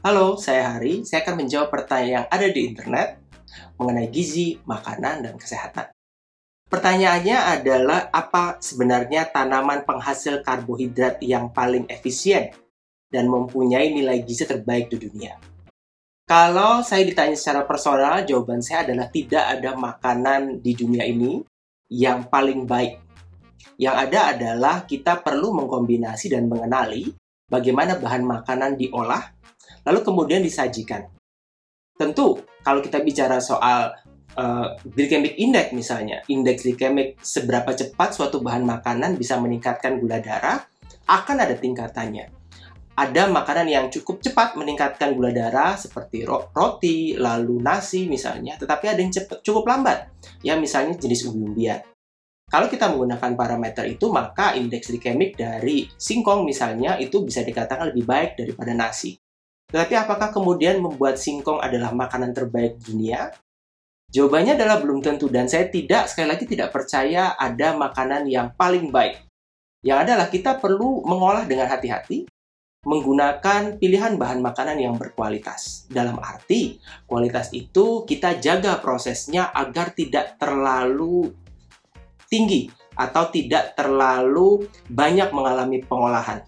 Halo, saya Hari. Saya akan menjawab pertanyaan yang ada di internet mengenai gizi, makanan, dan kesehatan. Pertanyaannya adalah apa sebenarnya tanaman penghasil karbohidrat yang paling efisien dan mempunyai nilai gizi terbaik di dunia? Kalau saya ditanya secara personal, jawaban saya adalah tidak ada makanan di dunia ini yang paling baik. Yang ada adalah kita perlu mengkombinasi dan mengenali bagaimana bahan makanan diolah, lalu kemudian disajikan. Tentu, kalau kita bicara soal uh, glycemic index misalnya, indeks glikemik seberapa cepat suatu bahan makanan bisa meningkatkan gula darah, akan ada tingkatannya ada makanan yang cukup cepat meningkatkan gula darah seperti roti, lalu nasi misalnya, tetapi ada yang cepat, cukup lambat, ya misalnya jenis umbi-umbian. Kalau kita menggunakan parameter itu, maka indeks glikemik dari singkong misalnya itu bisa dikatakan lebih baik daripada nasi. Tetapi apakah kemudian membuat singkong adalah makanan terbaik dunia? Jawabannya adalah belum tentu dan saya tidak sekali lagi tidak percaya ada makanan yang paling baik. Yang adalah kita perlu mengolah dengan hati-hati, menggunakan pilihan bahan makanan yang berkualitas. Dalam arti, kualitas itu kita jaga prosesnya agar tidak terlalu tinggi atau tidak terlalu banyak mengalami pengolahan.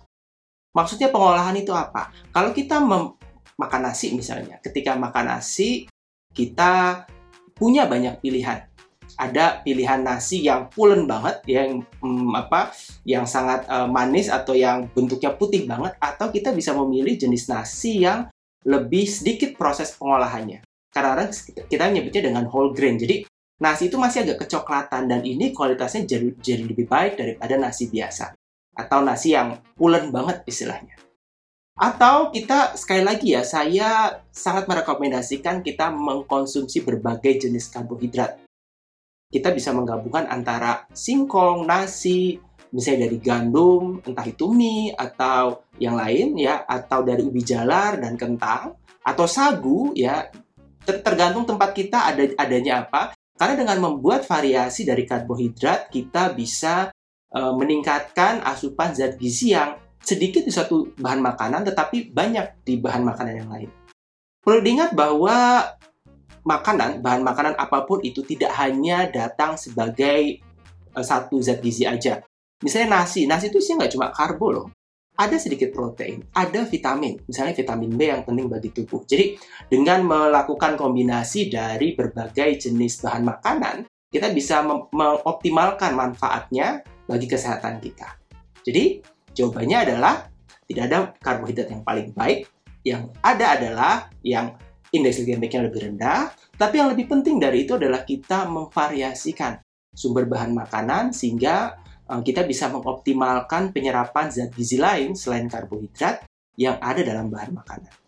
Maksudnya pengolahan itu apa? Kalau kita makan nasi misalnya, ketika makan nasi kita punya banyak pilihan. Ada pilihan nasi yang pulen banget yang hmm, apa yang sangat uh, manis atau yang bentuknya putih banget atau kita bisa memilih jenis nasi yang lebih sedikit proses pengolahannya. Karena kita menyebutnya dengan whole grain. Jadi nasi itu masih agak kecoklatan dan ini kualitasnya jadi, jadi lebih baik daripada nasi biasa atau nasi yang pulen banget istilahnya. Atau kita sekali lagi ya saya sangat merekomendasikan kita mengkonsumsi berbagai jenis karbohidrat. Kita bisa menggabungkan antara singkong, nasi, misalnya dari gandum, entah itu mie atau yang lain ya, atau dari ubi jalar dan kentang, atau sagu ya, tergantung tempat kita ada adanya apa. Karena dengan membuat variasi dari karbohidrat, kita bisa e, meningkatkan asupan zat gizi yang sedikit di satu bahan makanan, tetapi banyak di bahan makanan yang lain. Perlu diingat bahwa makanan, bahan makanan apa pun itu tidak hanya datang sebagai uh, satu zat gizi aja. Misalnya nasi, nasi itu sih nggak cuma karbo loh. Ada sedikit protein, ada vitamin, misalnya vitamin B yang penting bagi tubuh. Jadi dengan melakukan kombinasi dari berbagai jenis bahan makanan, kita bisa mengoptimalkan manfaatnya bagi kesehatan kita. Jadi jawabannya adalah tidak ada karbohidrat yang paling baik, yang ada adalah yang indeks glikemiknya lebih rendah, tapi yang lebih penting dari itu adalah kita memvariasikan sumber bahan makanan sehingga uh, kita bisa mengoptimalkan penyerapan zat gizi lain selain karbohidrat yang ada dalam bahan makanan.